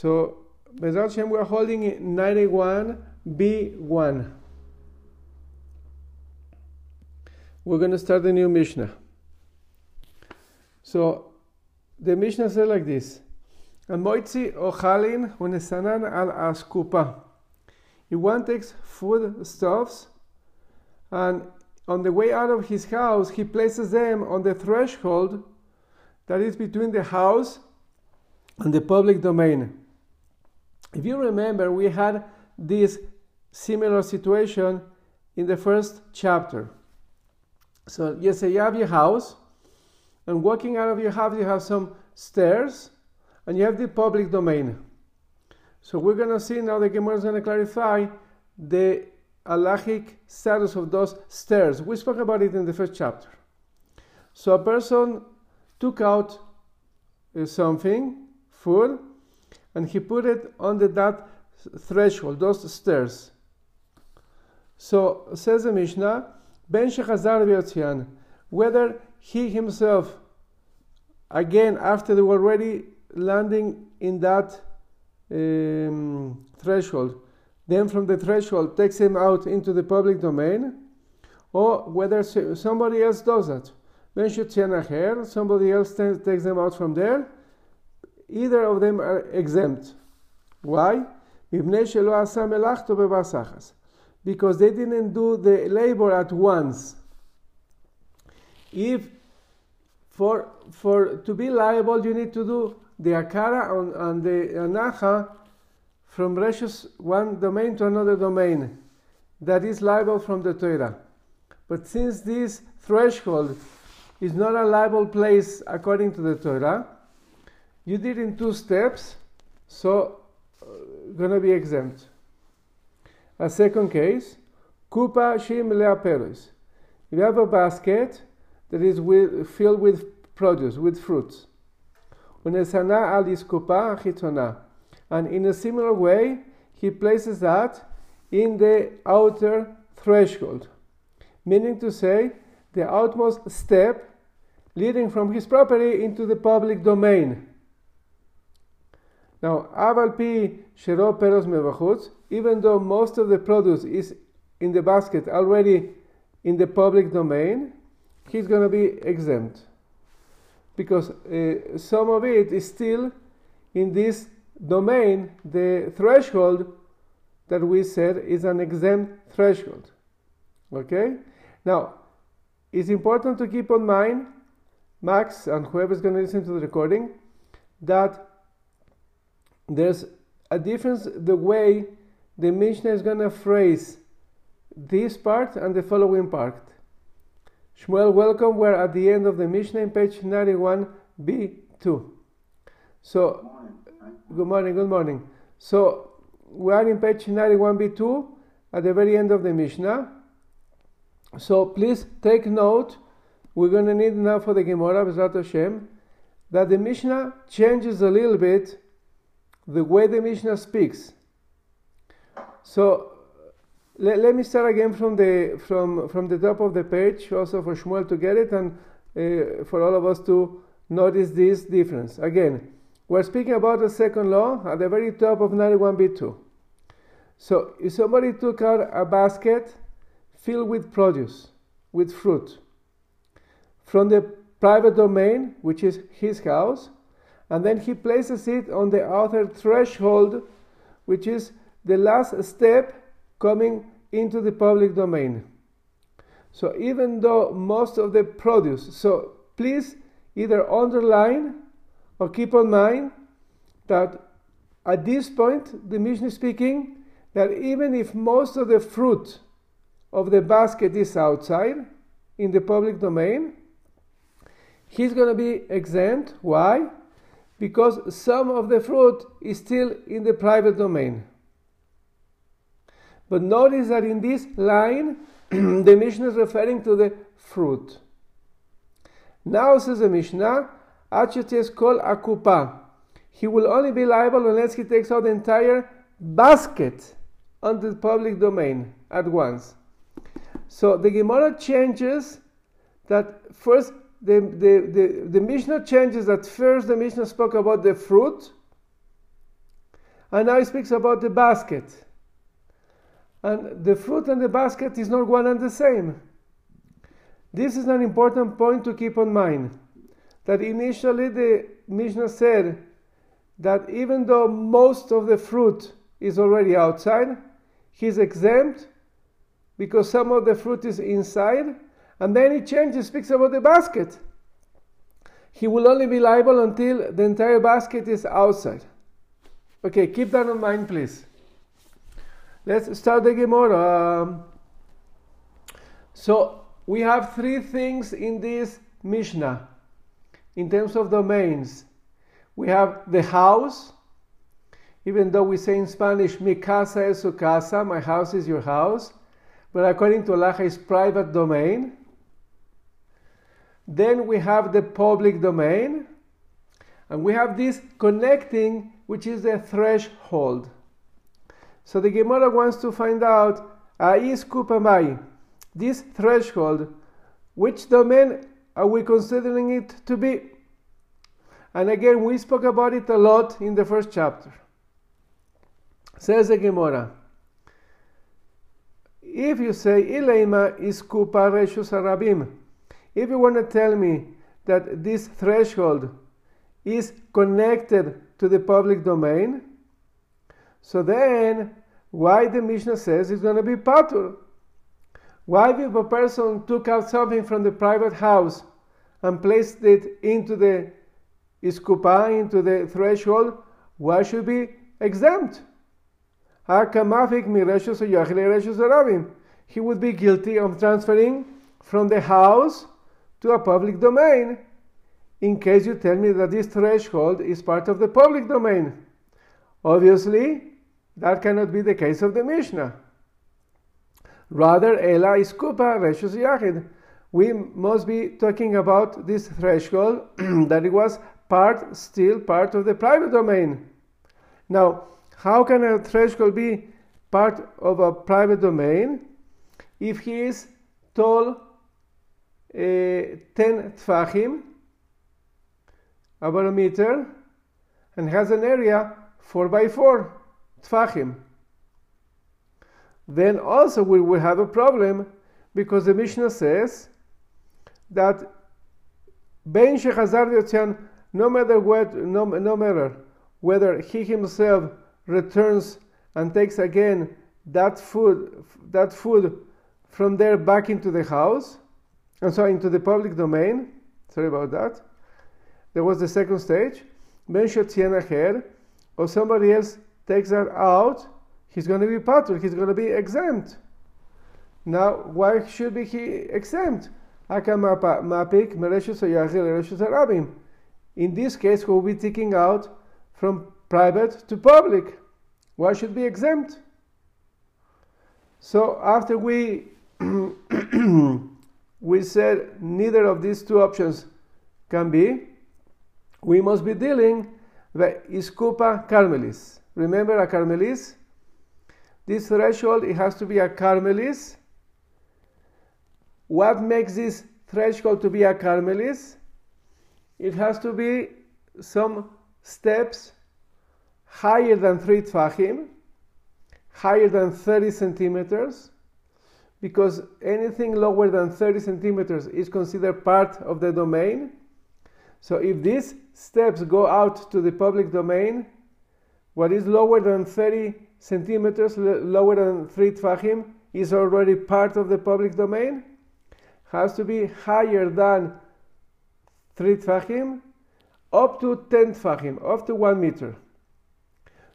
So, Bezrat Hashem, we're holding 91b1. We're going to start the new Mishnah. So, the Mishnah says like this. Amoitzi ochalin unesanan al askupa. If one takes food stuffs and on the way out of his house he places them on the threshold that is between the house and the public domain. If you remember, we had this similar situation in the first chapter. So, you say you have your house, and walking out of your house, you have some stairs, and you have the public domain. So, we're going to see now the Gemara is going to clarify the halachic status of those stairs. We spoke about it in the first chapter. So, a person took out uh, something, food, and he put it on the that threshold, those stairs. So says the Mishnah, Ben Shechazar v'yotzian, whether he himself, again after they were already landing in that um, threshold, then from the threshold takes him out into the public domain, or whether somebody else does that. Ben Acher, somebody else takes them out from there, either of them are exempt. Why? Because they didn't do the labor at once. If for, for to be liable, you need to do the akara and, the anacha from reshus one domain to another domain. That is liable from the Torah. But since this threshold is not a liable place according to the Torah, you did in two steps, so uh, gonna be exempt. A second case, kupa shim leaperos. You have a basket that is with, filled with produce, with fruits. Unesana alis kupa chitona. And in a similar way, he places that in the outer threshold, meaning to say the outmost step leading from his property into the public domain. Now, aval pi shero peros mevachutz, even though most of the produce is in the basket already in the public domain, he's going to be exempt because uh, some of it is still in this domain. The threshold that we said is an exempt threshold. Okay? Now, it's important to keep in mind, Max and whoever is going to listen to the recording, that there's a difference the way the Mishnah is going to phrase this part and the following part. Shmuel, welcome. We're at the end of the Mishnah in page 91b2. So, good morning, good morning. So, we are in page 91b2 at the very end of the Mishnah. So, please take note. We're going to need now for the Gemara, Bezrat Hashem, that the Mishnah changes a little bit the way the Mishnah speaks. So let, let me start again from the from from the top of the page, also for Shmuel to get it, and uh, for all of us to notice this difference. Again, we're speaking about the second law at the very top of 91b2. So if somebody took out a basket filled with produce, with fruit, from the private domain, which is his house, and then he places it on the outer threshold, which is the last step coming into the public domain. So even though most of the produce, so please either underline or keep in mind that at this point, the Mishnah is speaking that even if most of the fruit of the basket is outside in the public domain, he's going to be exempt. Why? Because some of the fruit is still in the private domain. But notice that in this line, the Mishnah is referring to the fruit. Now says the Mishnah, Achetes kol akupa. He will only be liable unless he takes out the entire basket on the public domain at once. So the Gemara changes that first the, the, the, the Mishnah changes that first the Mishnah spoke about the fruit, And now he speaks about the basket. And the fruit and the basket is not one and the same. This is an important point to keep in mind. That initially the Mishnah said that even though most of the fruit is already outside, he's exempt because some of the fruit is inside, and then he changes, speaks about the basket. He will only be liable until the entire basket is outside. Okay, keep that in mind, please. Let's start the Gemara. Um, so we have three things in this Mishnah in terms of domains. We have the house, even though we say in Spanish, mi casa es su casa, my house is your house, but according to halacha, it's private domain. Then we have the public domain, and we have this connecting, which is the threshold. So the Gemara wants to find out, Ais kupamai, this threshold, which domain are we considering it to be? And again, we spoke about it a lot in the first chapter. Says the Gemara, if you say Ileima is kupa reshus arabim, if you want to tell me that this threshold is connected to the public domain, so then why the Mishnah says it's going to be patur? Why if a person took out something from the private house and placed it into the iskupa, into the threshold, why should be exempt? He would be guilty of transferring from the house to a public domain in case you tell me that this threshold is part of the public domain. Obviously, that cannot be the case of the Mishnah. Rather, Ela is Kupa Reshus Yachid. We must be talking about this threshold that it was part, still part of the private domain. Now, how can a threshold be part of a private domain if he is tall 10 tfachim, about a meter, and has an area 4 by 4 tfachim? Then also we will have a problem because the Mishnah says that Ben Shechazar no matter what, no, no matter whether he himself returns and takes again that food, that food from there back into the house, and so into the public domain. Sorry about that. There was the second stage. Ben Shotziana or somebody else takes that out, he's going to be patur, he's going to be exempt. Now, why should be he exempt? In this case, we'll be taking out from private to public. Why should be exempt? So after we we said neither of these two options can be, we must be dealing with iskupa carmelis. Remember a carmelis? This threshold it has to be a carmelis. What makes this threshold to be a carmelis? It has to be some steps higher than 3 tfachim, higher than 30 centimeters, because anything lower than 30 centimeters is considered part of the domain. So if these steps go out to the public domain, what is lower than 30 centimeters, lower than 3 tfachim, is already part of the public domain, has to be higher than 3 tfachim, up to 10 tfachim, up to 1 meter.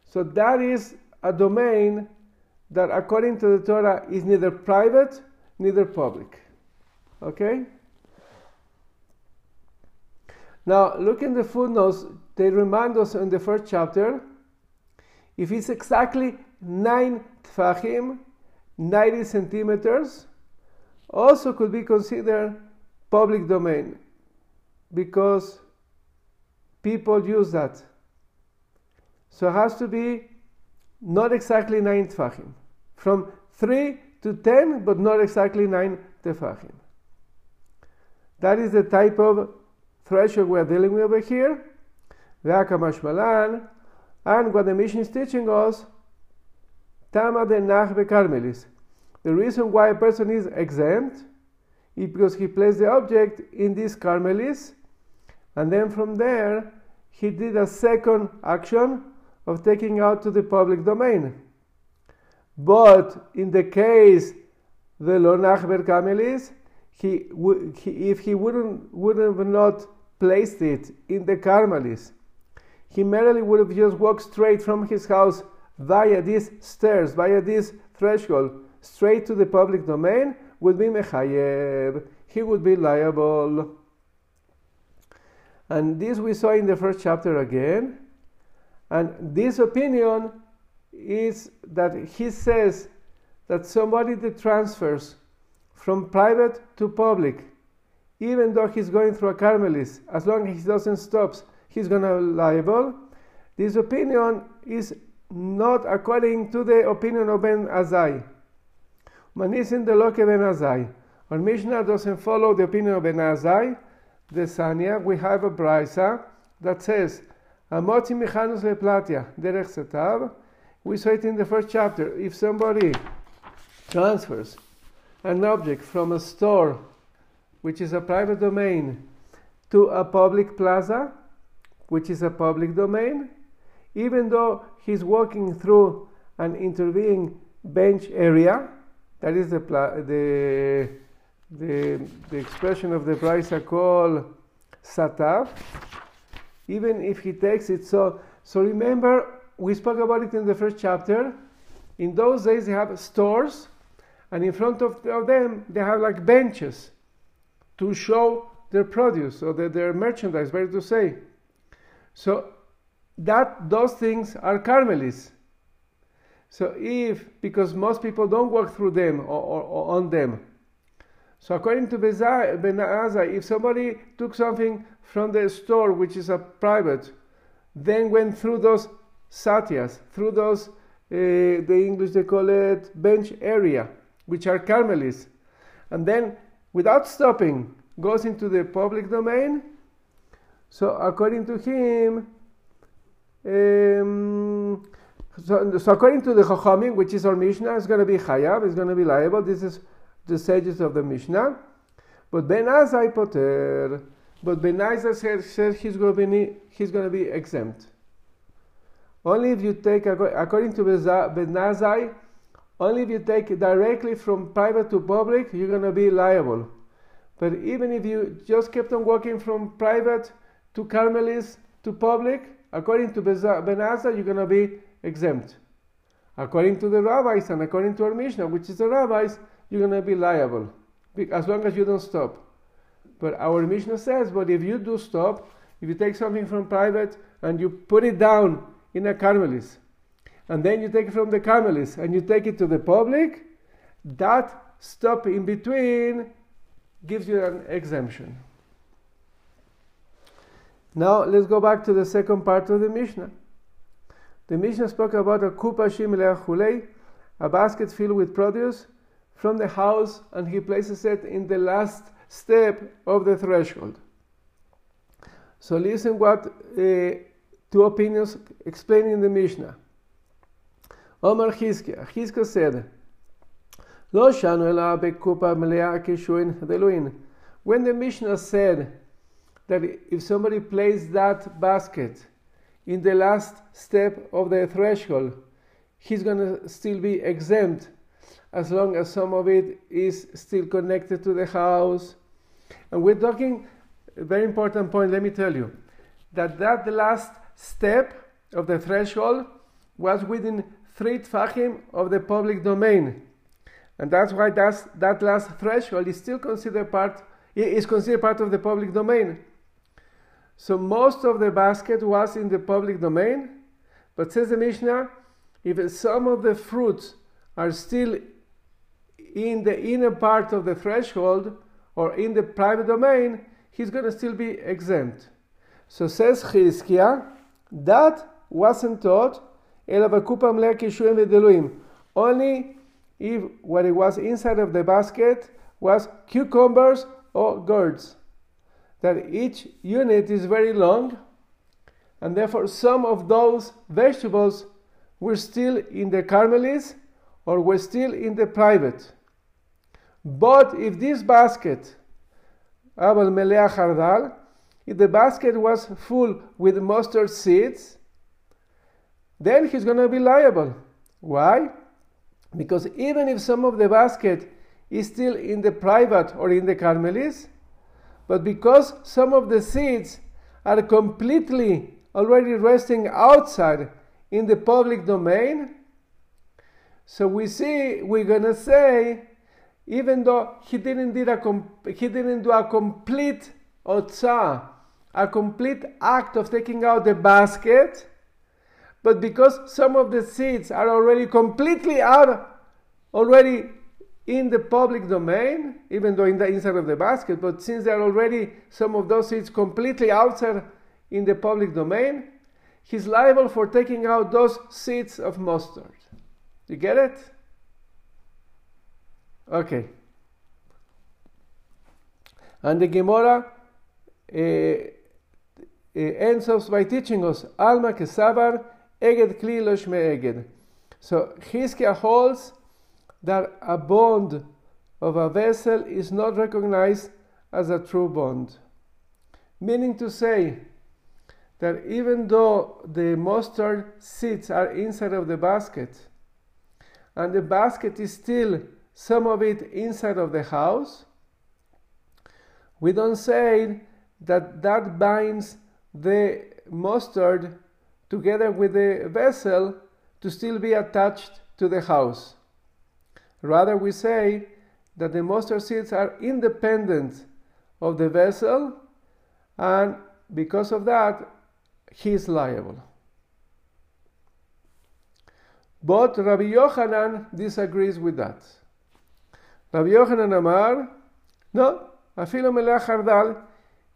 So that is a domain that, according to the Torah, is neither private neither public. Okay? Now, look in the footnotes, they remind us in the first chapter if it's exactly 9 tfachim, 90 centimeters, also could be considered public domain because people use that. So it has to be not exactly 9 tefachim. From 3 to 10, but not exactly 9 tefachim. That is the type of threshold we're dealing with over here. Ve'akamashmalan, And what the Mishnah is teaching us, Tama de Nachbe Carmelis. The reason why a person is exempt is because he placed the object in this Carmelis, and then from there he did a second action of taking out to the public domain. But in the case the lo nachber Carmelis, he, he, if he wouldn't would have not placed it in the Carmelis, he merely would have just walked straight from his house via these stairs, via this threshold, straight to the public domain, would be mechayev. He would be liable. And this we saw in the first chapter again. And this opinion is that he says that somebody that transfers from private to public, even though he's going through a Carmelis, as long as he doesn't stop, he's going to liable. This opinion is not according to the opinion of Ben Azai. Manisin de Loke Ben Azai. Our Mishnah doesn't follow the opinion of Ben Azai. The Sanya, we have a brisa that says, Amoti mechanus leplatia, derech setav. We saw it in the first chapter. If somebody transfers an object from a store, which is a private domain, to a public plaza, which is a public domain, even though he's walking through an intervening bench area, that is the, the, the, the expression of the brisa I call satav, even if he takes it. So, so remember, we spoke about it in the first chapter. In those days, they have stores, and in front of, them, they have like benches to show their produce or their, their merchandise, better to say. So that those things are Carmelis. So if, because most people don't walk through them or, or, or on them. So according to Ben Azai, if somebody took something from the store, which is a private, then went through those satyas, through those, uh, the English they call it bench area, which are Carmelis, and then without stopping goes into the public domain, so according to him, um, so, so, according to the Chachamim, which is our Mishnah, it's going to be Chayav, it's going to be liable. This is the sages of the Mishnah. But Ben Azai Poter, but Ben Azai says he's going to be he's going to be exempt. Only if you take, according to Benazai, only if you take directly from private to public, you're going to be liable. But even if you just kept on walking from private to Carmelis to public, according to Benazai, you're going to be exempt. According to the rabbis and according to our Mishnah, which is the rabbis, you're going to be liable as long as you don't stop. But our Mishnah says, but if you do stop, if you take something from private and you put it down in a Carmelis, and then you take it from the Carmelis and you take it to the public, that stop in between gives you an exemption. Now let's go back to the second part of the Mishnah. The Mishnah spoke about a kupa shim a basket filled with produce from the house, and he places it in the last step of the threshold. So listen what uh, two opinions explaining the Mishnah. Omar Chizkiah. Chizkiah said, Lo shanu ela bekupa deluin. When the Mishnah said that if somebody places that basket in the last step of the threshold, he's going to still be exempt as long as some of it is still connected to the house. And we're talking a very important point, let me tell you, that that last step of the threshold was within three tfachim of the public domain. And that's why that's, that last threshold is still considered part is considered part of the public domain. So most of the basket was in the public domain, but says the Mishnah, if some of the fruits are still in the inner part of the threshold or in the private domain, he's going to still be exempt. So says Chizkiah, that wasn't taught, only if what it was inside of the basket was cucumbers or gourds that each unit is very long and therefore some of those vegetables were still in the Carmelis or were still in the private. But if this basket, Abel Melea Hardal, if the basket was full with mustard seeds, then he's going to be liable. Why? Because even if some of the basket is still in the private or in the Carmelis, but because some of the seeds are completely already resting outside in the public domain, so we see we're gonna say, even though he didn't did a he didn't do a complete otza, a complete act of taking out the basket, but because some of the seeds are already completely out, already in the public domain, even though in the inside of the basket, but since there are already some of those seeds completely outside in the public domain, he's liable for taking out those seeds of mustard. You get it? Okay. And the Gemara uh, Eh, ends up by teaching us Alma Kesabar Eged Kli Loshme Eged. So Hizkia holds that a bond of a vessel is not recognized as a true bond. Meaning to say that even though the mustard seeds are inside of the basket and the basket is still some of it inside of the house, we don't say that that binds the mustard together with the vessel to still be attached to the house. Rather, we say that the mustard seeds are independent of the vessel, and because of that, he is liable. But Rabbi Yochanan disagrees with that. Rabbi Yochanan Amar, no, afilo melech hardal,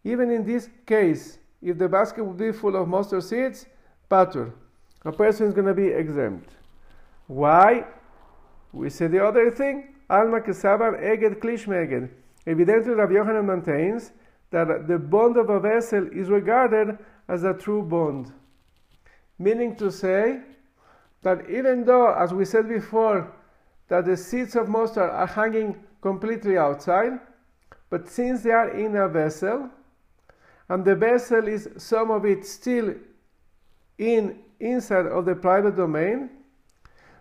even in this case, if the basket would be full of mustard seeds, patur, a person is going to be exempt. Why? We say the other thing, Alma Kesabar Eged Klishmeged. Evidently, Rabbi Yochanan maintains that the bond of a vessel is regarded as a true bond. Meaning to say that even though, as we said before, that the seeds of mustard are hanging completely outside, but since they are in a vessel, and the vessel is some of it still in inside of the private domain,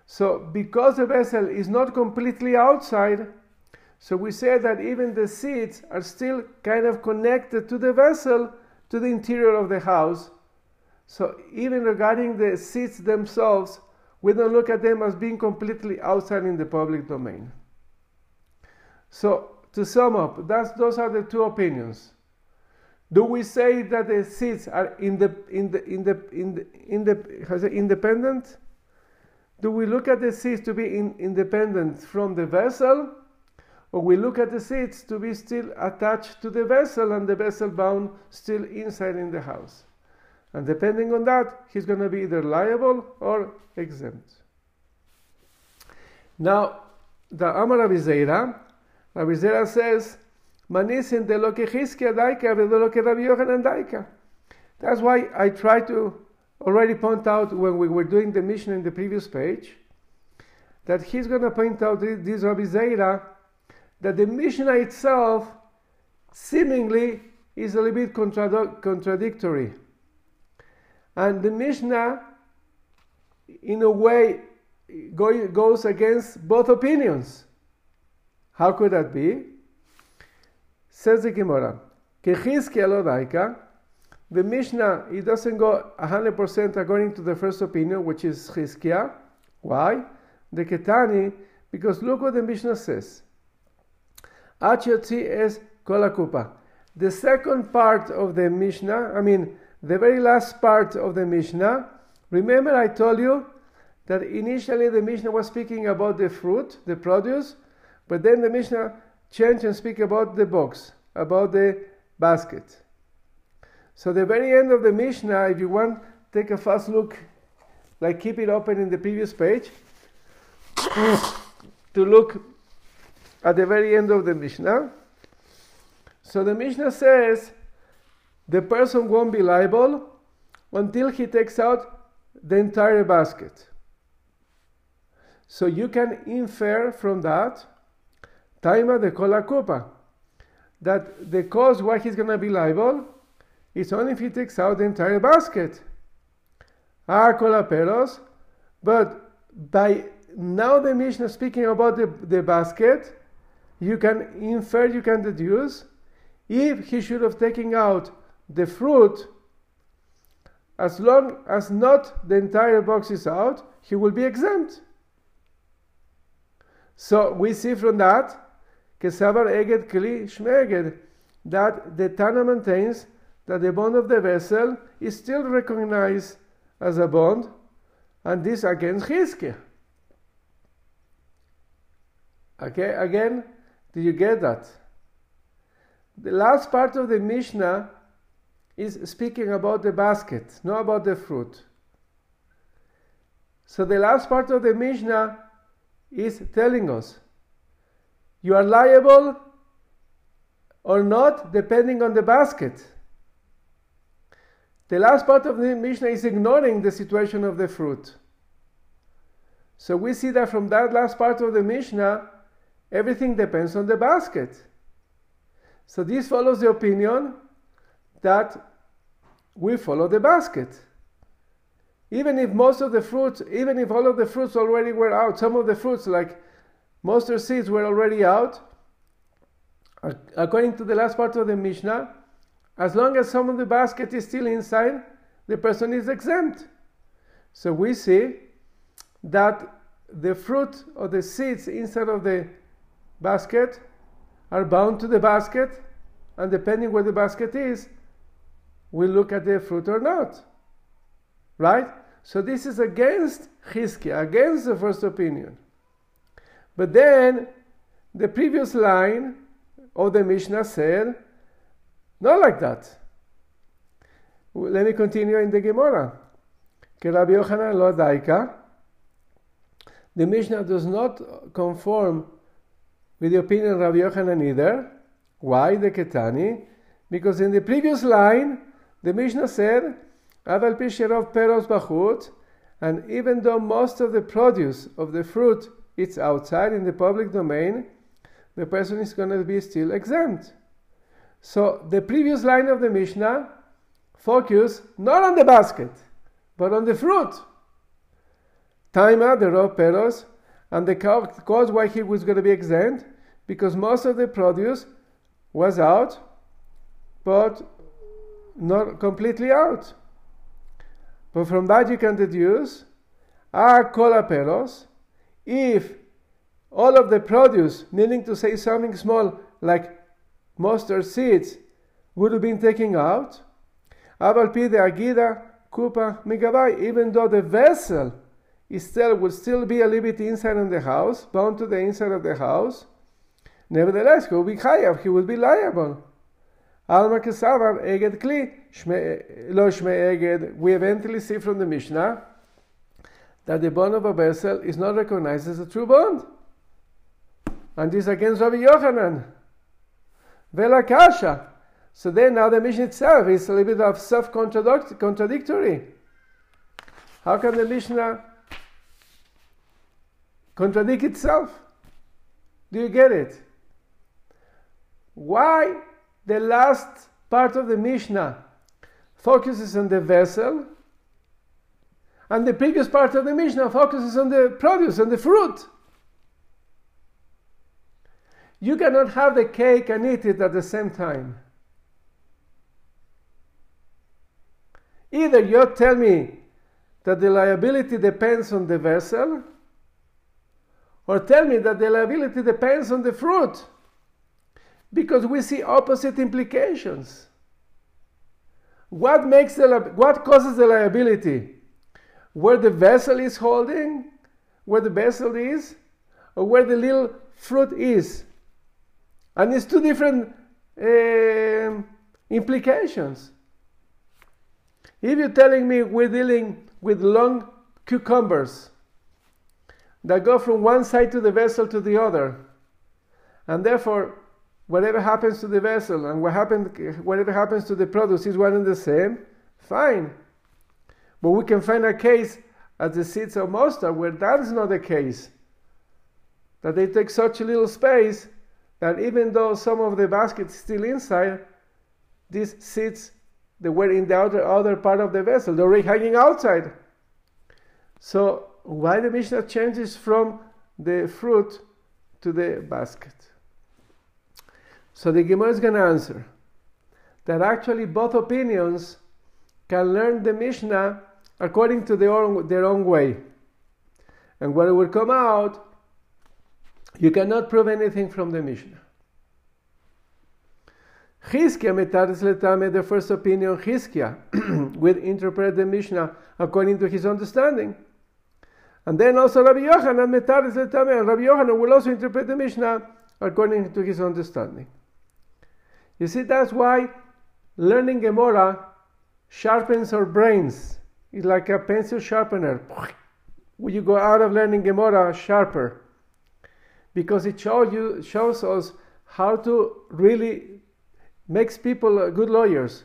so, because the vessel is not completely outside, so we say that even the seats are still kind of connected to the vessel, to the interior of the house. So, even regarding the seats themselves, we don't look at them as being completely outside in the public domain. So, to sum up, those are the two opinions. Do we say that the seats are in the, in the, in the, in the, in the, independent? Do we look at the seeds to be in, independent from the vessel, or we look at the seeds to be still attached to the vessel and the vessel bound still inside in the house? And depending on that, he's going to be either liable or exempt. Now, the Amar Avizeira, Avizeira says, Manisin de lo que Hizkia daika, de lo que Rabbi Yochanan daika. That's why I try to already point out when we were doing the Mishnah in the previous page that he's going to point out this Rabbi Zeira that the Mishnah itself seemingly is a little bit contra- contradictory. And the Mishnah, in a way, go, goes against both opinions. How could that be? Says the Gemara, the Mishnah, it doesn't go 100% according to the first opinion, which is Chizkiah. Why? The Ketani, because look what the Mishnah says. Achiotzi es kolakupa. The second part of the Mishnah, I mean, the very last part of the Mishnah, remember I told you that initially the Mishnah was speaking about the fruit, the produce, but then the Mishnah changed and speak about the box, about the basket. So the very end of the Mishnah, if you want, take a fast look, like keep it open in the previous page, to look at the very end of the Mishnah. So the Mishnah says the person won't be liable until he takes out the entire basket. So you can infer from that, Taima de Kola Kupa, that the cause why he's going to be liable is only if he takes out the entire basket. Ah, Peros, but by now the Mishnah speaking about the, the basket, you can infer, you can deduce, if he should have taken out the fruit, as long as not the entire box is out, he will be exempt. So we see from that, Kesavar Eged Kli Shmeged, that the Tana maintains that the bond of the vessel is still recognized as a bond, and this against Chizkiah. Okay, again, did you get that? The last part of the Mishnah is speaking about the basket, not about the fruit. So the last part of the Mishnah is telling us you are liable or not depending on the basket. The last part of the Mishnah is ignoring the situation of the fruit. So we see that from that last part of the Mishnah, everything depends on the basket. So this follows the opinion that we follow the basket. Even if most of the fruits, even if all of the fruits already were out, some of the fruits like mustard seeds were already out, according to the last part of the Mishnah, as long as some of the basket is still inside, the person is exempt. So we see that the fruit or the seeds inside of the basket are bound to the basket, and depending where the basket is, we look at the fruit or not. Right? So this is against Chizkiah, against the first opinion. But then the previous line of the Mishnah said, not like that. Let me continue in the Gemara. The Mishnah does not conform with the opinion of Rabbi Yochanan either. Why the Ketani? Because in the previous line, the Mishnah said, Aval pisherov peros bachut, and even though most of the produce of the fruit is outside in the public domain, the person is going to be still exempt. So the previous line of the Mishnah focus not on the basket, but on the fruit. Taima, the raw peros, and the cause why he was going to be exempt, because most of the produce was out, but not completely out. But from that you can deduce, ah, cola peros, if all of the produce, meaning to say something small like mustard seeds would have been taken out. Avalpi de agida kupa migabai, even though the vessel still would still be a little bit inside in the house, bound to the inside of the house. Nevertheless, he would be chayav, he would be liable. Alma kesavar eged kli, lo shme eged. We eventually see from the Mishnah that the bond of a vessel is not recognized as a true bond. And this against Rabbi Yochanan. Vela kasha. So then now the Mishnah itself is a little bit of self-contradictory. How can the Mishnah contradict itself? Do you get it? Why the last part of the Mishnah focuses on the vessel and the previous part of the Mishnah focuses on the produce, on the fruit? You cannot have the cake and eat it at the same time. Either you tell me that the liability depends on the vessel, or tell me that the liability depends on the fruit, because we see opposite implications. What makes the what causes the liability? Where the vessel is holding, where the vessel is, or where the little fruit is. And it's two different uh, implications. If you're telling me we're dealing with long cucumbers that go from one side to the vessel to the other, and therefore whatever happens to the vessel and what whatever happens to the produce is one and the same, fine. But we can find a case at the seeds of mustard where that is not the case. That they take such a little space that even though some of the basket is still inside, these seeds they were in the other, other part of the vessel, they were hanging outside. So why the Mishnah changes from the fruit to the basket? So the Gemara is going to answer that actually both opinions can learn the Mishnah according to their own, their own way. And when it will come out, you cannot prove anything from the Mishnah. Letame, the first opinion, Chizkia, will interpret the Mishnah according to his understanding. And then also Rabbi Yochanan metaris letame, Rabbi Yochanan will also interpret the Mishnah according to his understanding. You see, that's why learning Gemara sharpens our brains. Like a pencil sharpener. When you go out of learning Gemara, sharper. Because it shows you shows us how to really makes people uh, good lawyers.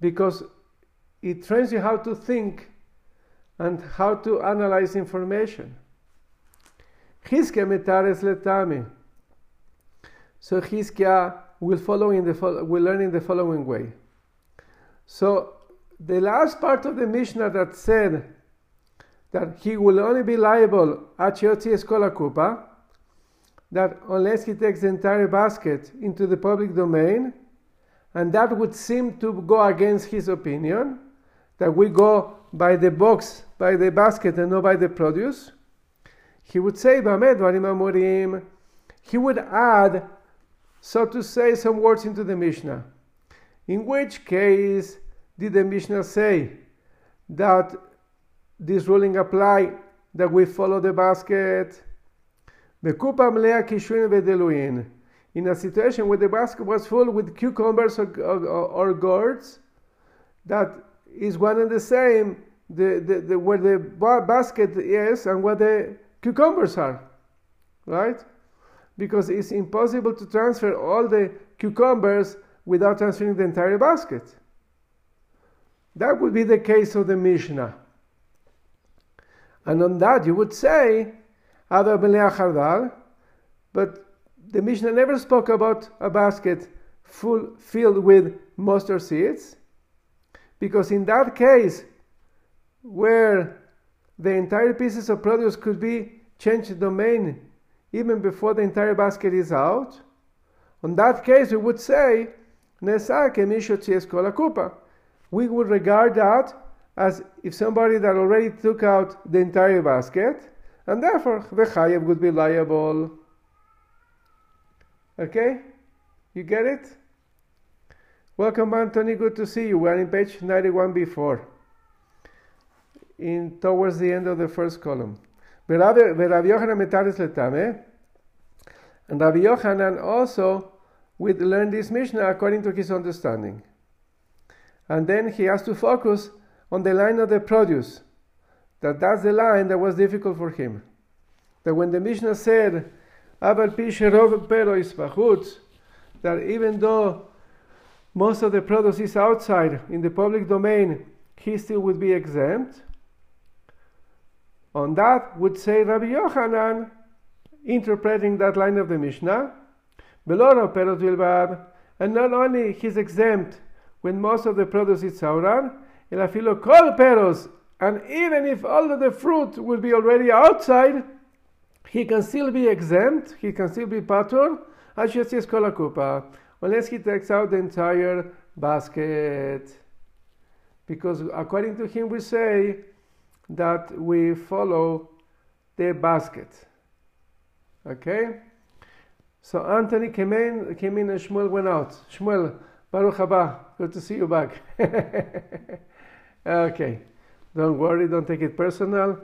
Because it trains you how to think and how to analyze information. Letami. So Chizkia will follow in the will learn in the following way. So the last part of the Mishnah that said that he will only be liable at Yotzi Eskola Kupa, that unless he takes the entire basket into the public domain, and that would seem to go against his opinion, that we go by the box, by the basket, and not by the produce. He would say, he would add so to say some words into the Mishnah. In which case did the Mishnah say that this ruling apply that we follow the basket? In a situation where the basket was full with cucumbers or, or, or gourds, that is one and the same the, the, the, where the basket is and where the cucumbers are. Right? because it's impossible to transfer all the cucumbers without transferring the entire basket. That would be the case of the Mishnah. And on that you would say, but the Mishnah never spoke about a basket full filled with mustard seeds, because in that case, where the entire pieces of produce could be changed domain even before the entire basket is out, on that case we would say, we would regard that as if somebody that already took out the entire basket, and therefore the chayev would be liable. Okay? You get it? Welcome, Anthony. Good to see you. We're in page 91 before, in towards the end of the first column. Yochanan. And Rabbi Yochanan also would learn this Mishnah according to his understanding. And then he has to focus on the line of the produce. That that's the line that was difficult for him. That when the Mishnah said, that even though most of the produce is outside in the public domain, he still would be exempt. On that would say Rabbi Yochanan, interpreting that line of the Mishnah, Beloro perot and not only he's exempt when most of the produce is sauran, el afilo kol peros, and even if all of the fruit will be already outside, he can still be exempt, he can still be patur, unless he takes out the entire basket. Because according to him, we say that we follow the basket. Okay? So Anthony came in, came in and Shmuel went out. Shmuel, Baruch haba, good to see you back. okay, don't worry, don't take it personal.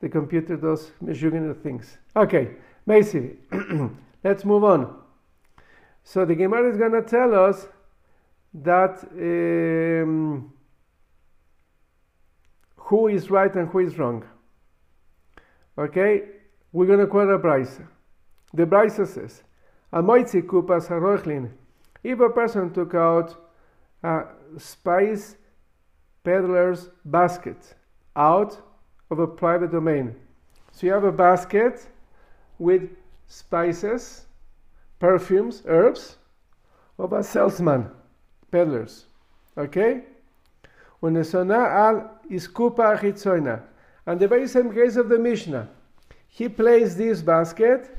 The computer does measuring things. Okay, basically, let's move on. So the Gemara is going to tell us that um, who is right and who is wrong. Okay, we're going to quote a brisa. The Brisa says, "A Amoitzi kupas harochlin. If a person took out a spice peddler's basket out of a private domain. So you have a basket with spices, perfumes, herbs of a salesman, peddlers. Okay? Unesona al iskupa chitzoina. And the very same case of the Mishnah. He placed this basket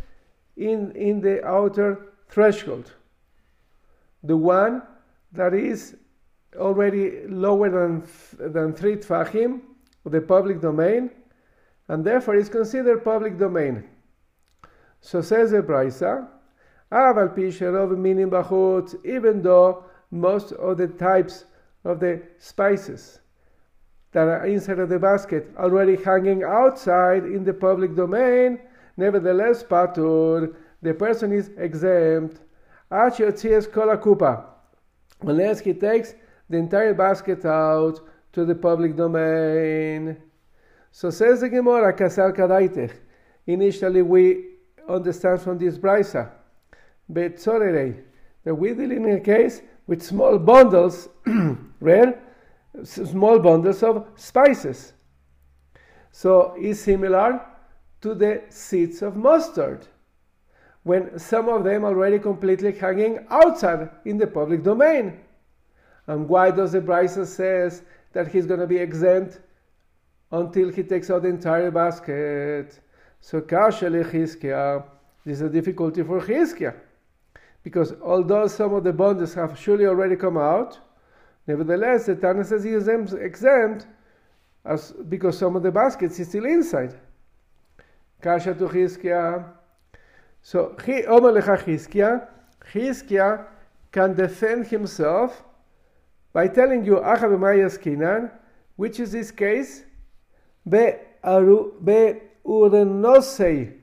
in, in the outer threshold. The one that is already lower than, than three tfachim, the public domain, and therefore is considered public domain. So says the Brisa, Aval Pisherov minim bachut, even though most of the types of the spices that are inside of the basket already hanging outside in the public domain, nevertheless, patur, the person is exempt. Kupa, unless he takes the entire basket out to the public domain. So says the Gemara, kasal kadaitech. Initially, we understand from this brisa, betzorerei, that we deal in a case with small bundles, rare, small bundles of spices. So it's similar to the seeds of mustard, when some of them already completely hanging outside in the public domain. And why does the Brisa says that he's going to be exempt until he takes out the entire basket? So kasha lechizkia, this is a difficulty for Chizkia. Because although some of the bonds have surely already come out, nevertheless the Tana says he is exempt as, because some of the baskets is still inside. Kasha to Chizkia. So, Omer can defend himself by telling you which is this case, be'urenosei.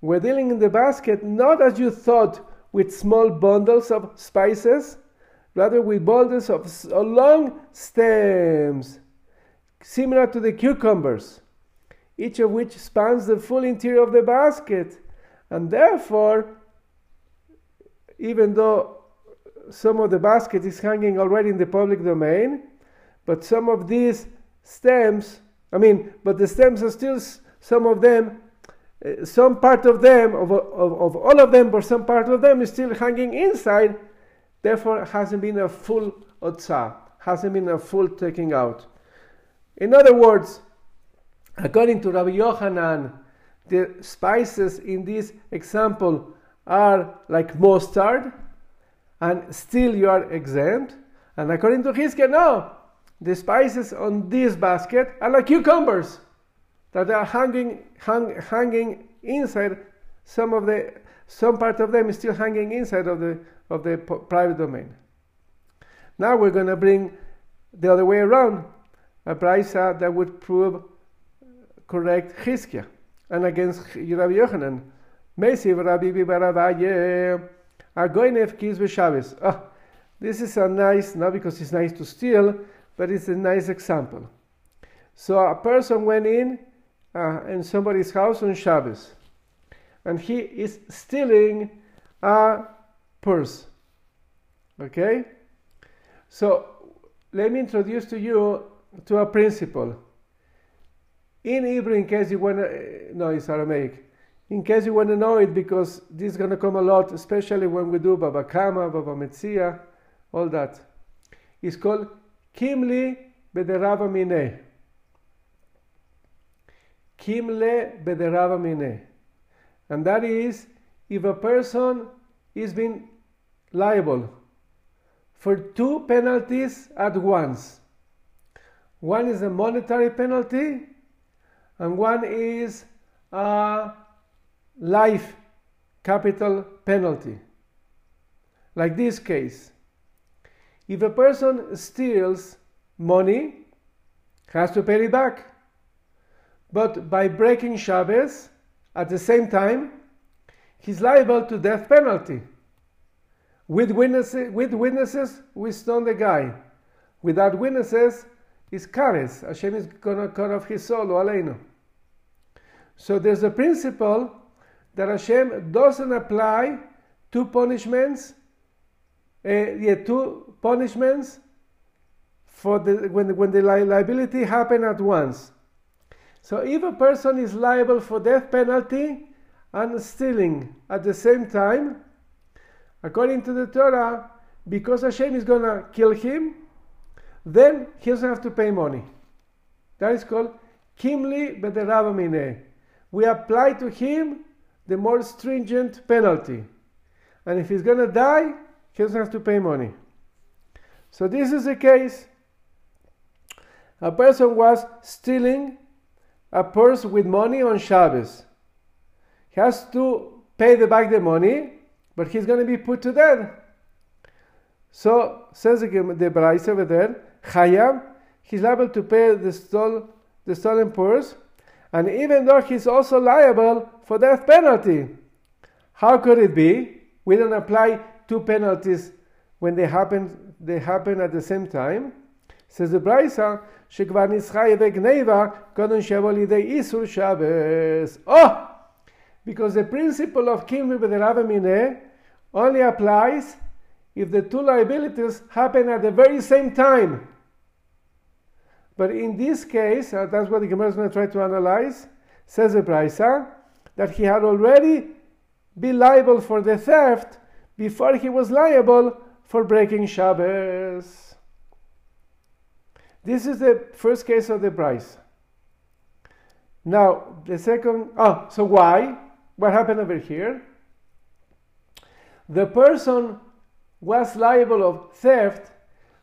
We're dealing in the basket not as you thought with small bundles of spices, rather with bundles of long stems, similar to the cucumbers, each of which spans the full interior of the basket. And therefore, even though some of the basket is hanging already in the public domain, but some of these stems, I mean, but the stems are still some of them, uh, some part of them, of, of, of all of them, but some part of them is still hanging inside, therefore hasn't been a full otza, hasn't been a full taking out. In other words, according to Rabbi Yochanan, the spices in this example are like mustard, and still you are exempt. And according to Chizkiah, no, the spices on this basket are like cucumbers that are hanging, hang, hanging inside. Some of the, some part of them is still hanging inside of the of the private domain. Now we're going to bring the other way around, a brisa that would prove correct Chizkiah and against Rabbi Yochanan. Mesiv Rabbi Bibi bar Abaye. Agoinev Kiz Shabbos. Oh, this is a nice, not because it's nice to steal, but it's a nice example. So a person went in uh, in somebody's house on Shabbos, and he is stealing a purse. Okay? So let me introduce to you to a principle. In Hebrew, in case you want to, eh, no, it's Aramaic in case you want to know it, because this is going to come a lot, especially when we do Baba Kama, Baba Metzia, all that. It's called Kimli Bederava Mine. Kimle Bederava Mine. And that is if a person is being liable for two penalties at once. One is a monetary penalty, and one is a life capital penalty. Like this case, if a person steals money, has to pay it back. But by breaking Shabbos, at the same time, he's liable to death penalty. With witnesses, with witnesses, we stone the guy. Without witnesses, it's kares. Hashem is gonna cut off his soul, aleinu. So there's a principle that Hashem doesn't apply two punishments, uh, yeah, two punishments for the, when, when the li- liability happen at once. So if a person is liable for death penalty and stealing at the same time, according to the Torah, because Hashem is going to kill him, then he doesn't have to pay money. That is called kimli bederavamine. We apply to him the more stringent penalty. And if he's going to die, he doesn't have to pay money. So this is the case. A person was stealing a purse with money on Shabbos. He has to pay the back the money, but he's going to be put to death. So says the Braisa over there, Chayam, he's liable to pay the, stole, the stolen purse, and even though he's also liable for death penalty. How could it be? We don't apply two penalties when they happen, they happen at the same time. Says the Braisa, שכבר נסחי וגניבה, קודם שיבוא לידי איסור שבס. Oh! Because the principle of kin Mine only applies if the two liabilities happen at the very same time. But in this case, uh, that's what the Gemara going to analyze, says the Braisa, that he had already been liable for the theft before he was liable for breaking Shabbos. This is the first case of the Braisa. Now, the second, oh, so why? What happened over here? The person was liable of theft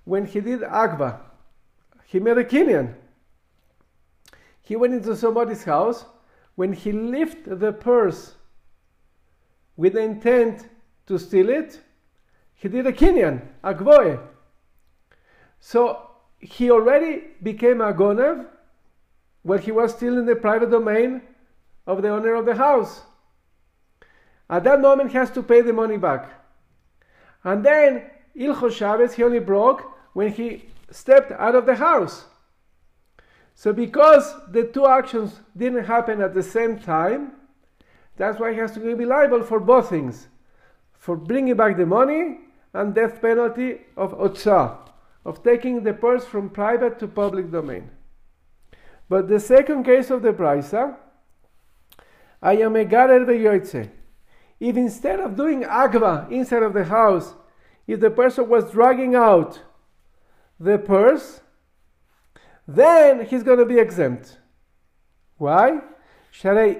when he did Agba. He made a Kenyan. He went into somebody's house. When he lifted the purse with the intent to steal it, he did a Kenyan, a gvoe. So he already became a gonev while he was still in the private domain of the owner of the house. At that moment, he has to pay the money back. And then Ilcho Shabbos, he only broke when he stepped out of the house. So because the two actions didn't happen at the same time, that's why he has to be liable for both things. For bringing back the money and death penalty of otsa, of taking the purse from private to public domain. But the second case of the Braisa, I am a garer veyoitze. If instead of doing agva inside of the house, if the person was dragging out the purse, then he's going to be exempt. Why? The,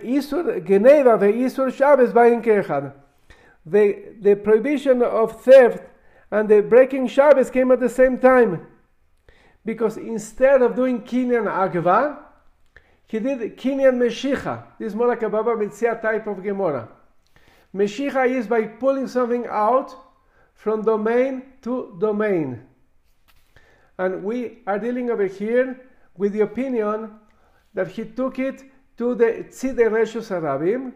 the prohibition of theft and the breaking Shabbos came at the same time. Because instead of doing kinyan agva, he did kinyan meshicha. This is more like a Baba Metzia type of Gemara. Meshicha is by pulling something out from domain to domain. And we are dealing over here with the opinion that he took it to the Tzide Reshus Arabim,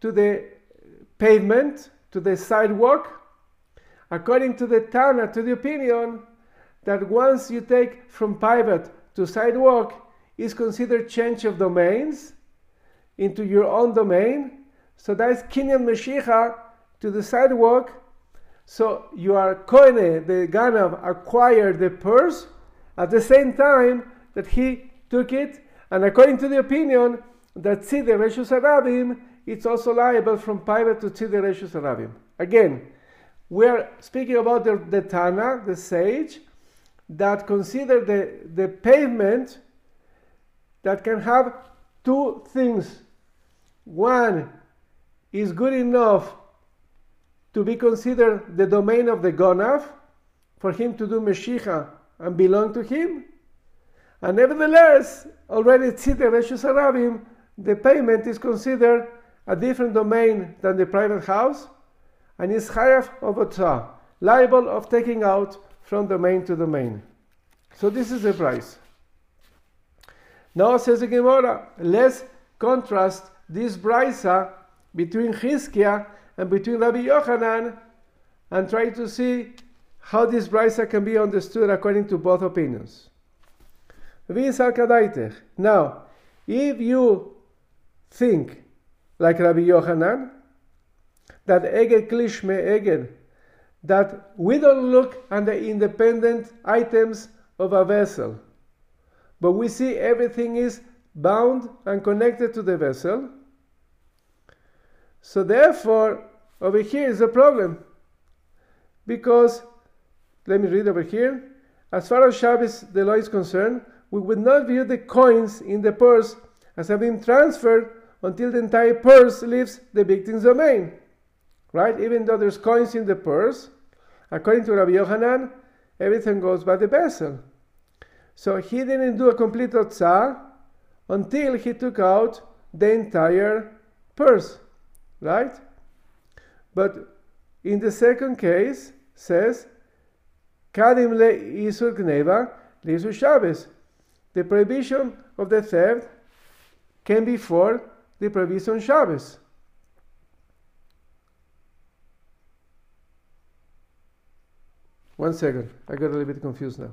to the pavement, to the sidewalk, according to the Tana, to the opinion that once you take from private to sidewalk is considered change of domains into your own domain, so that is Kinyan Meshicha to the sidewalk. So you are Koine, the Ganav, acquired the purse at the same time that he took it. And according to the opinion that Tzide Reshus Arabim, it's also liable from private to Tzide Reshus Arabim. Again, we are speaking about the, the Tana, the sage, that consider the, the pavement that can have two things. One is good enough to be considered the domain of the Gonav, for him to do Meshicha and belong to him. And nevertheless, already Tzite Reshus Arabim, the payment is considered a different domain than the private house, and is Chayav of Otzah, liable of taking out from domain to domain. So this is the price. Now says the Gemara, let's contrast this brisa between Chizkia and between Rabbi Yochanan and try to see how this brisa can be understood according to both opinions. Now, if you think like Rabbi Yochanan, that Eged Klishme Eged, that we don't look at the independent items of a vessel. But we see everything is bound and connected to the vessel. So therefore, over here is a problem. Because, let me read over here. As far as Shabbos, the law is concerned, we would not view the coins in the purse as having transferred until the entire purse leaves the victim's domain. Right? Even though there's coins in the purse, according to Rabbi Yohanan, everything goes by the vessel. So he didn't do a complete otzah until he took out the entire purse. Right? But in the second case, says, Kadim le isur gneva le Shabbos. The prohibition of the theft came before the prohibition Shabbos. One second, I got a little bit confused now.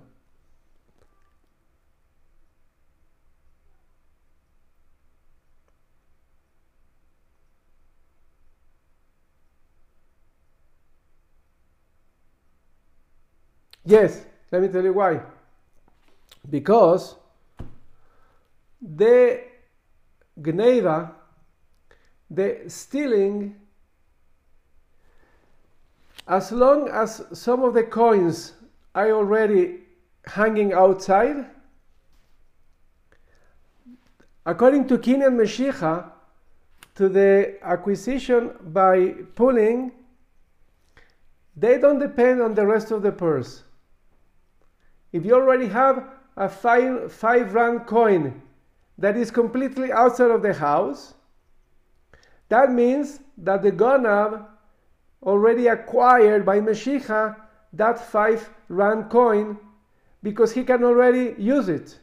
Yes, let me tell you why. Because the Gneva, the stealing, as long as some of the coins are already hanging outside, according to Kinyan Meshicha, to the acquisition by pulling, they don't depend on the rest of the purse. If you already have a five, five rand coin that is completely outside of the house, that means that the Gonav already acquired by Meshicha that five rand coin because he can already use it.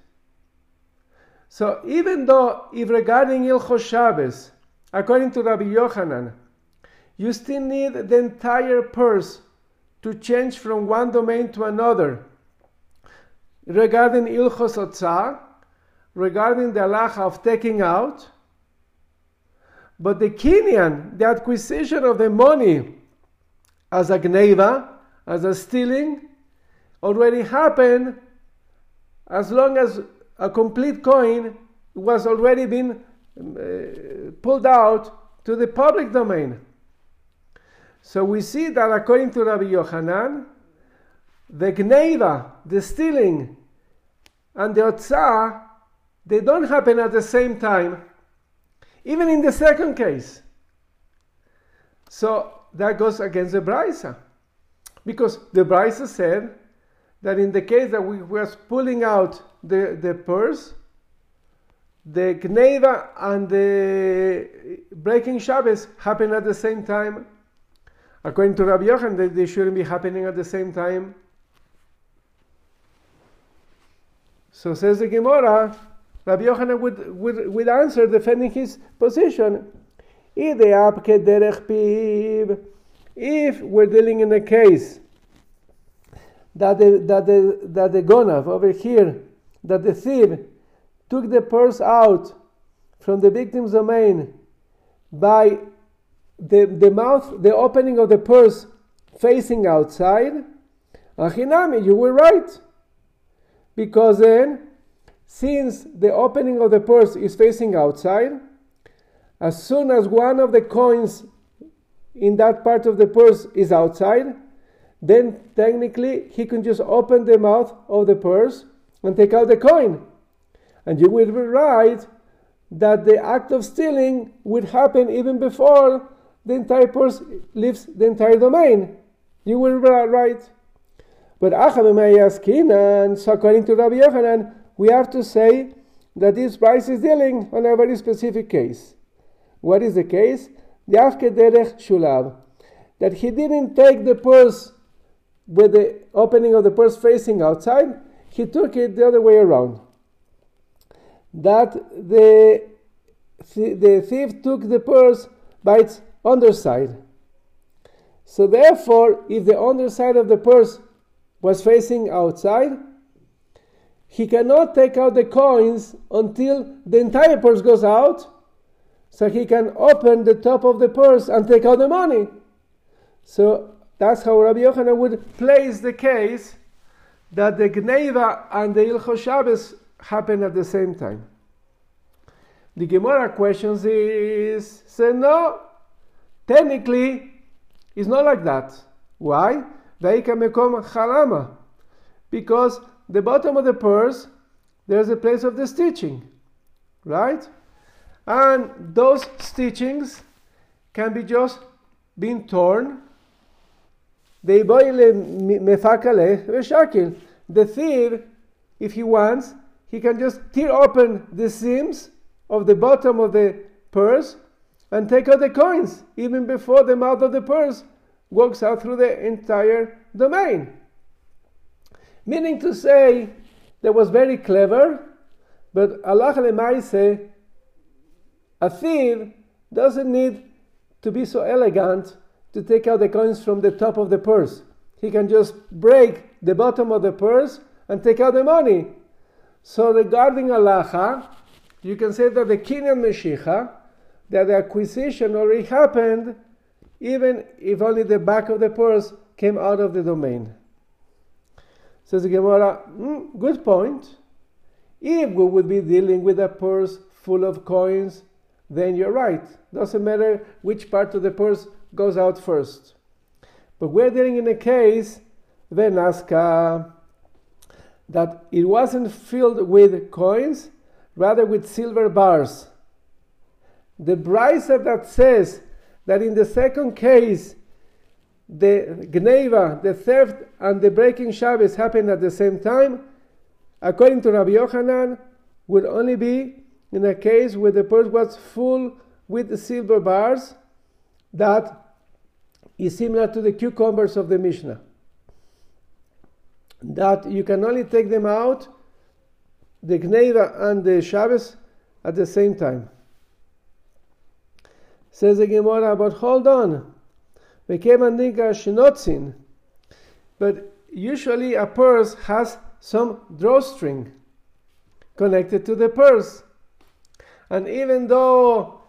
So even though if regarding Ilchos Shabbos, according to Rabbi Yochanan, you still need the entire purse to change from one domain to another regarding Ilchos Otzar, regarding the halacha of taking out, but the Kenyan, the acquisition of the money as a gneva, as a stealing, already happened as long as a complete coin was already been uh, pulled out to the public domain. So we see that according to Rabbi Yochanan, the gneva, the stealing, and the otzah, they don't happen at the same time, even in the second case. So that goes against the Brisa. Because the Brisa said that in the case that we were pulling out the, the purse, the gneva and the breaking Shabbos happen at the same time. According to Rabbi Yochanan, they, they shouldn't be happening at the same time. So says the Gemara, Rabbi Yochanan would, would, would answer defending his position. If we're dealing in a case that the, that the, that the gonav over here, that the thief took the purse out from the victim's domain by the, the mouth, the opening of the purse facing outside, Achinami, you were right. Because then, since the opening of the purse is facing outside, as soon as one of the coins in that part of the purse is outside, then technically he can just open the mouth of the purse and take out the coin. And you will be right that the act of stealing would happen even before the entire purse leaves the entire domain. You will be right. But Achabemeyaskinan, so according to Rabbi Yochanan, we have to say that this price is dealing on a very specific case. What is the case? The Derech Shulav. That he didn't take the purse with the opening of the purse facing outside, he took it the other way around. That the, the thief took the purse by its underside. So therefore, if the underside of the purse was facing outside, he cannot take out the coins until the entire purse goes out, so he can open the top of the purse and take out the money. So that's how Rabbi Yochanan would place the case that the Gneva and the Ilchos Shabbos happen at the same time. The Gemara questions is, say no, technically it's not like that. Why? Because the bottom of the purse, there's a place of the stitching, right? And those stitchings can be just being torn. The thief, if he wants, he can just tear open the seams of the bottom of the purse and take out the coins even before the mouth of the purse walks out through the entire domain. Meaning to say, that was very clever, but Allah lemaise, a thief doesn't need to be so elegant to take out the coins from the top of the purse. He can just break the bottom of the purse and take out the money. So regarding Allah, you can say that the Kinyan Meshicha, that the acquisition already happened, even if only the back of the purse came out of the domain. Says the Gemara, mm, good point. If we would be dealing with a purse full of coins, then you're right. Doesn't matter which part of the purse goes out first. But we're dealing in a case, Venaska, that it wasn't filled with coins, rather with silver bars. The brisa that says that in the second case the gneva, the theft, and the breaking Shabbos happen at the same time, according to Rabbi Yochanan, would only be in a case where the purse was full with silver bars that is similar to the cucumbers of the Mishnah. That you can only take them out, the gneva and the Shabbos, at the same time. Says the Gemara, but hold on. But usually a purse has some drawstring connected to the purse. And even though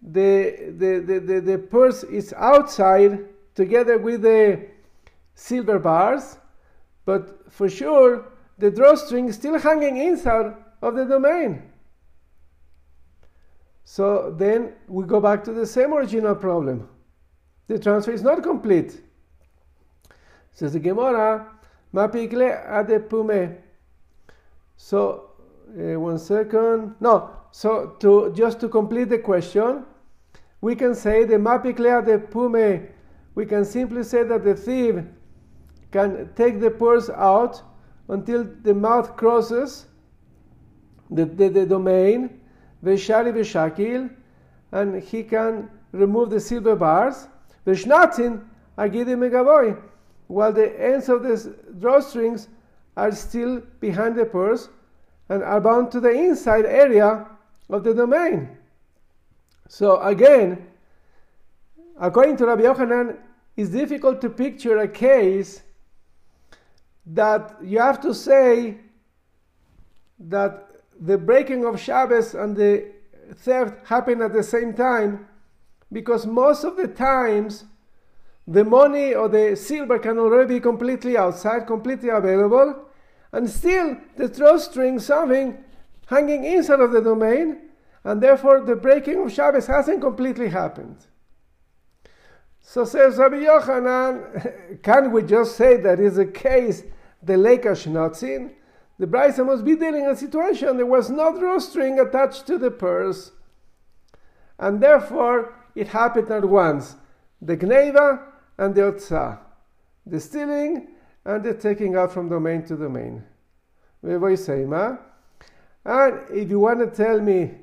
the, the, the, the, the purse is outside together with the silver bars, but for sure the drawstring is still hanging inside of the domain. So then we go back to the same original problem the transfer is not complete. Says the Gemara, Mapikle adepume. So, uh, one second. No, so to just to complete the question, we can say the mapikle adepume. We can simply say that the thief can take the purse out until the mouth crosses the, the, the domain, Veshari Veshakil, and he can remove the silver bars are gidim megavoy, while the ends of the drawstrings are still behind the purse and are bound to the inside area of the domain. So again, according to Rabbi Yochanan, it's difficult to picture a case that you have to say that the breaking of Shabbos and the theft happen at the same time because most of the times the money or the silver can already be completely outside, completely available, and still the drawstring something hanging inside of the domain, and therefore the breaking of Shabbos hasn't completely happened. So says Rabbi Yochanan, can we just say that is a case the lake Shnotzin? The brisa must be dealing in a situation there was no drawstring attached to the purse, and therefore it happened at once. The Gneva and the Otsa. The stealing and the taking out from domain to domain. And if you want to tell me,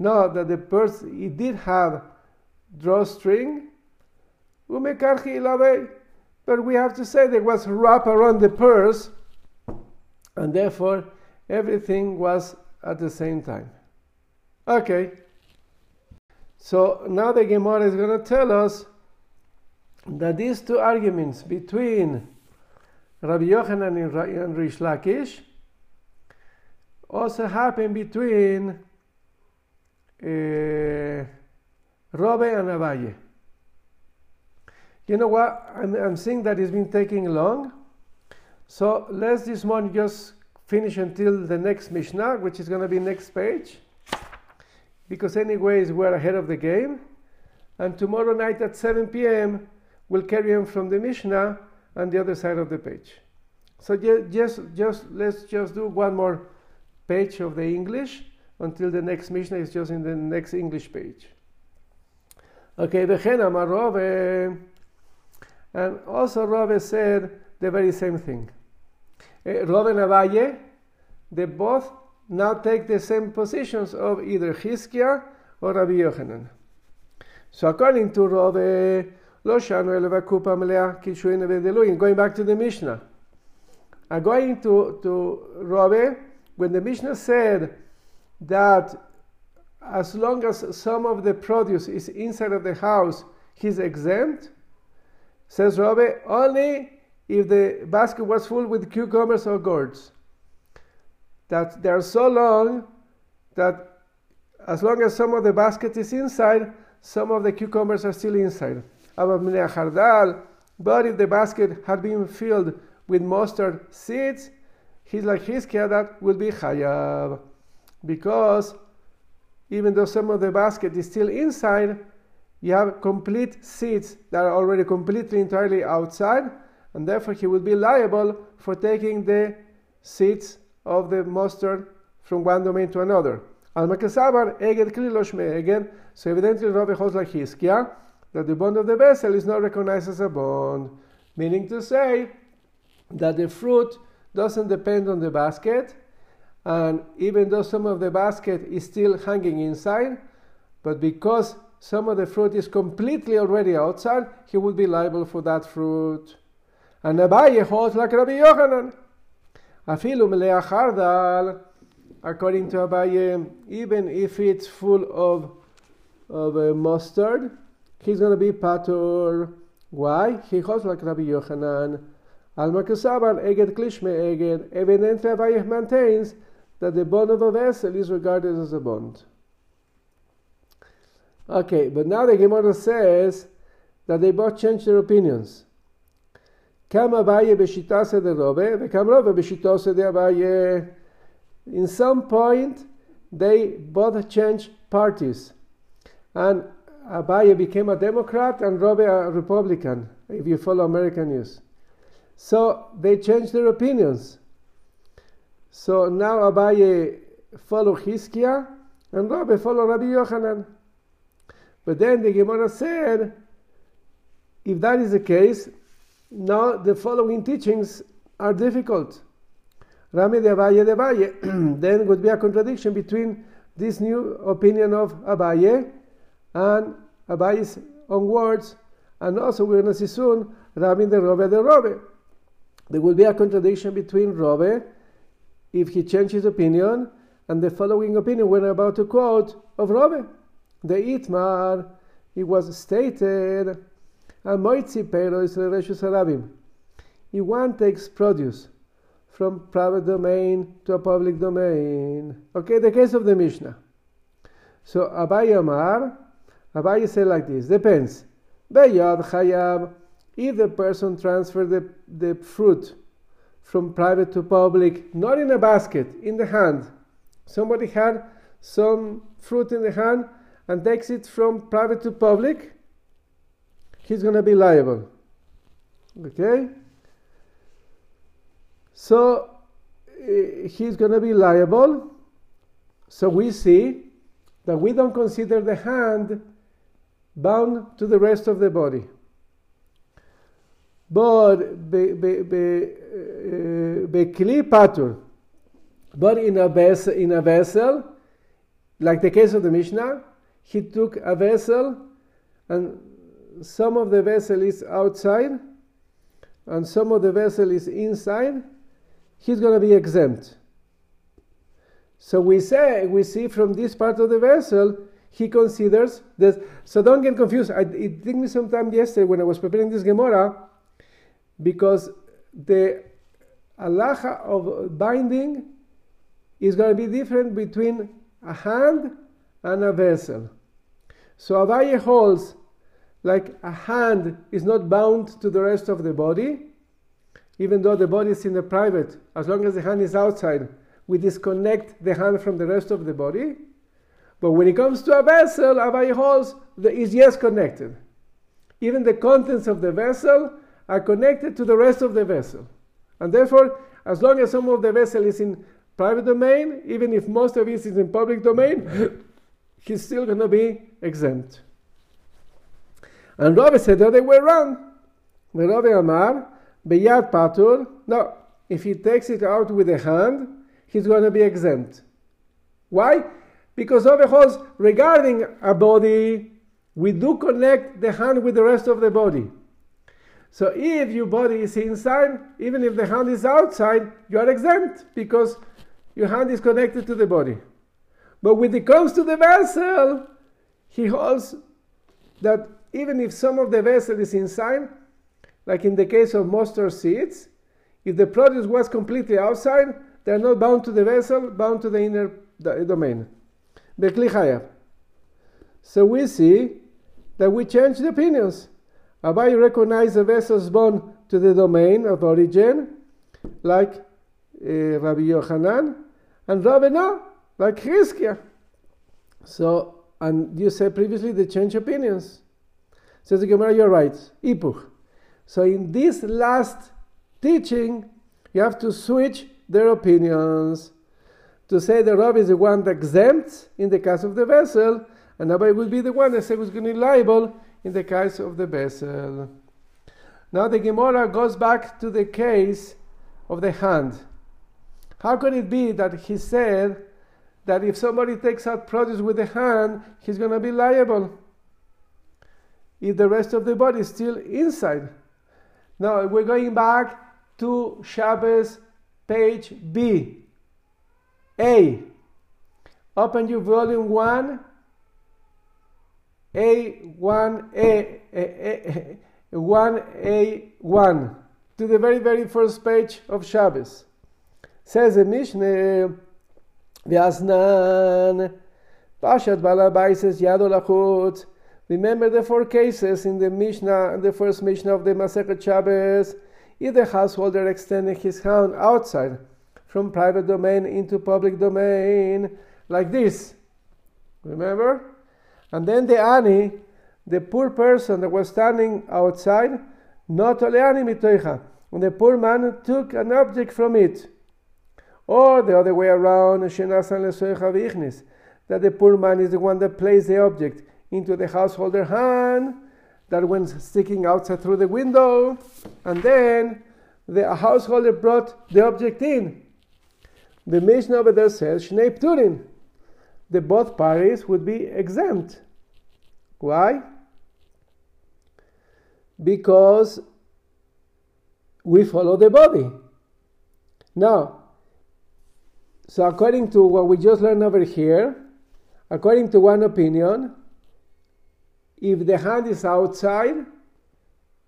no, that the purse it did have drawstring, but we have to say there was wrap around the purse, and therefore everything was at the same time. Okay. So now the Gemara is going to tell us that these two arguments between Rabbi Yochanan and Rish Lakish also happen between uh, Rove and Abaye. You know what? I'm, I'm seeing that it's been taking long. So let's this one just finish until the next Mishnah, which is going to be next page. Because anyways, we're ahead of the game. And tomorrow night at 7 p.m., we'll carry on from the Mishnah on the other side of the page. So just, just let's just do one more page of the English until the next Mishnah is just in the next English page. Okay, the Chenama Rove, and also Rove said the very same thing. Uh, and Abaye, they both now take the same positions of either Chizkia or Rabbi Yochanan. So according to Rove. Going back to the Mishnah. Going to, to Rove, when the Mishnah said that as long as some of the produce is inside of the house, he's exempt, says Rove, only if the basket was full with cucumbers or gourds. That they are so long that as long as some of the basket is inside, some of the cucumbers are still inside. But if the basket had been filled with mustard seeds, he's like his that will be chayab. Because even though some of the basket is still inside, you have complete seeds that are already completely entirely outside, and therefore he would be liable for taking the seeds of the mustard from one domain to another. Al again, so evidently Rabbi holds like Hiskia, that the bond of the vessel is not recognized as a bond, meaning to say that the fruit doesn't depend on the basket, and even though some of the basket is still hanging inside, but because some of the fruit is completely already outside, he would be liable for that fruit. And Abaye holds like Rabbi Yochanan. Afilu melea chardal, according to Abaye, even if it's full of, of uh, mustard, he's going to be patur. Why? He holds like Rabbi Yochanan. Alma Kesaban, Eged Klishme Eged. Evidently, Abaye maintains that the bond of a vessel is regarded as a bond. Okay, but now the Gemara says that they both changed their opinions. In some point, they both changed parties. And Abaye became a Democrat and Rove a Republican, if you follow American news. So they changed their opinions. So now Abaye follow Hiskia and Rove follow Rabbi Yochanan. But then the Gemara said, if that is the case, now the following teachings are difficult. Rami de Abaye de Abaye. then would be a contradiction between this new opinion of Abaye and Abaye's own words, and also we're going to see soon Rabbi de Rove de Rove. There will be a contradiction between Rove, if he changed his opinion, and the following opinion we're about to quote of Rove. The Itmar, it was stated, Amoitzi Pero is Reshus Harabim. If one takes produce from private domain to a public domain. Okay, the case of the Mishnah. So Abaye Amar, Abaye said like this, depends. Beyad Chayab, if the person transferred the, the fruit from private to public, not in a basket, in the hand. Somebody had some fruit in the hand and takes it from private to public, he's going to be liable. Okay? So uh, he's going to be liable. So we see that we don't consider the hand bound to the rest of the body. But bekli uh, patur, but in a in a vessel, like the case of the Mishnah, he took a vessel, and some of the vessel is outside, and some of the vessel is inside. He's going to be exempt. So we say we see from this part of the vessel he considers that. So don't get confused. I, it took me some time yesterday when I was preparing this Gemara because the halacha of binding is going to be different between a hand and a vessel. So Abaye holds like a hand is not bound to the rest of the body, even though the body is in the private, as long as the hand is outside, we disconnect the hand from the rest of the body. But when it comes to a vessel, Abaye holds that is yes connected. Even the contents of the vessel are connected to the rest of the vessel. And therefore, as long as some of the vessel is in private domain, even if most of it is in public domain, he's still going to be exempt. And Rabbi said the other way around. Rabbi Amar, Beyad Patur, no, if he takes it out with the hand, he's going to be exempt. Why? Because Rabbi holds regarding a body, we do connect the hand with the rest of the body. So if your body is inside, even if the hand is outside, you are exempt because your hand is connected to the body. But when it comes to the vessel, he holds that even if some of the vessel is inside, like in the case of mustard seeds, if the produce was completely outside, they are not bound to the vessel, bound to the inner domain. So we see that we change the opinions. Abaye recognized the vessels bound to the domain of origin, like uh, Rabbi Yochanan, and Rabbi no, like Chizkia. So, and you said previously they change opinions. Says the Gemara, you're right. Ipuch. So in this last teaching, you have to switch their opinions to say the Rav is the one that exempts in the case of the vessel, and Abaye will be the one that says who's going to be liable in the case of the vessel. Now the Gemara goes back to the case of the hand. How could it be that he said that if somebody takes out produce with the hand, he's going to be liable? If the rest of the body is still inside. Now we're going back to Shabbos, page B. A. Open your volume 1 a1, A, A, A, 1A1 to the very, very first page of Shabbos. Says the Mishnah, Vyasnan, Pashat Balabai says Yadolachut. Remember the four cases in the Mishnah, the first Mishnah of the Masechet Shabbos. If the householder extending his hand outside from private domain into public domain, like this. Remember? And then the ani, the poor person that was standing outside, not only ani mitoicha. And the poor man took an object from it. Or the other way around, that the poor man is the one that placed the object into the householder hand that went sticking outside through the window, and then the householder brought the object in. The Mishnah over there says Shnei Pturin the both parties would be exempt. Why? Because we follow the body. Now, so according to what we just learned over here, according to one opinion, if the hand is outside,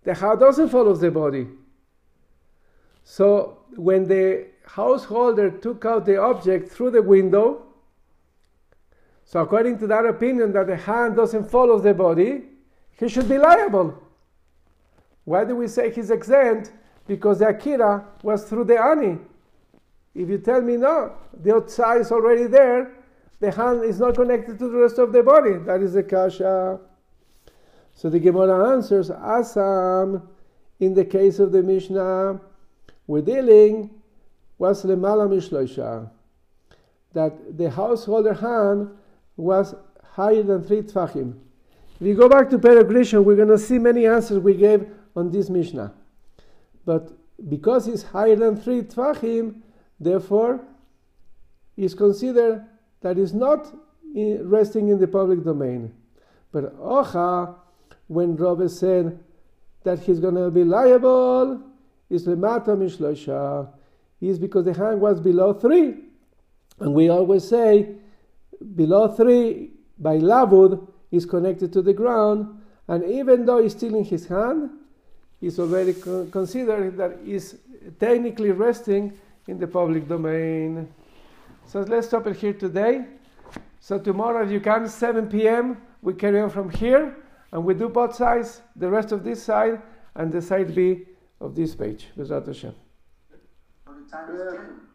the hand doesn't follow the body. So when the householder took out the object through the window, so, according to that opinion that the hand doesn't follow the body, he should be liable. Why do we say he's exempt? Because the akira was through the ani. If you tell me no, the outside is already there, the hand is not connected to the rest of the body. That is the kasha. So the Gemara answers, Asam, in the case of the Mishnah, we're dealing was lemala mishloisha, that the householder hand was higher than three tfachim. If we go back to Perek we're going to see many answers we gave on this Mishnah. But because it's higher than three tfachim, therefore, is considered that it's not in, resting in the public domain. But Ocha, when Robert said that he's going to be liable, is lemata mishlosha, is because the hand was below three. And we always say below 3 by lavud is connected to the ground, and even though he's still in his hand, he's already co- considered that he's technically resting in the public domain. So let's stop it here today. So tomorrow, if you can, 7 p.m., we carry on from here, and we do both sides, the rest of this side, and the side B of this page. Bezrat Hashem.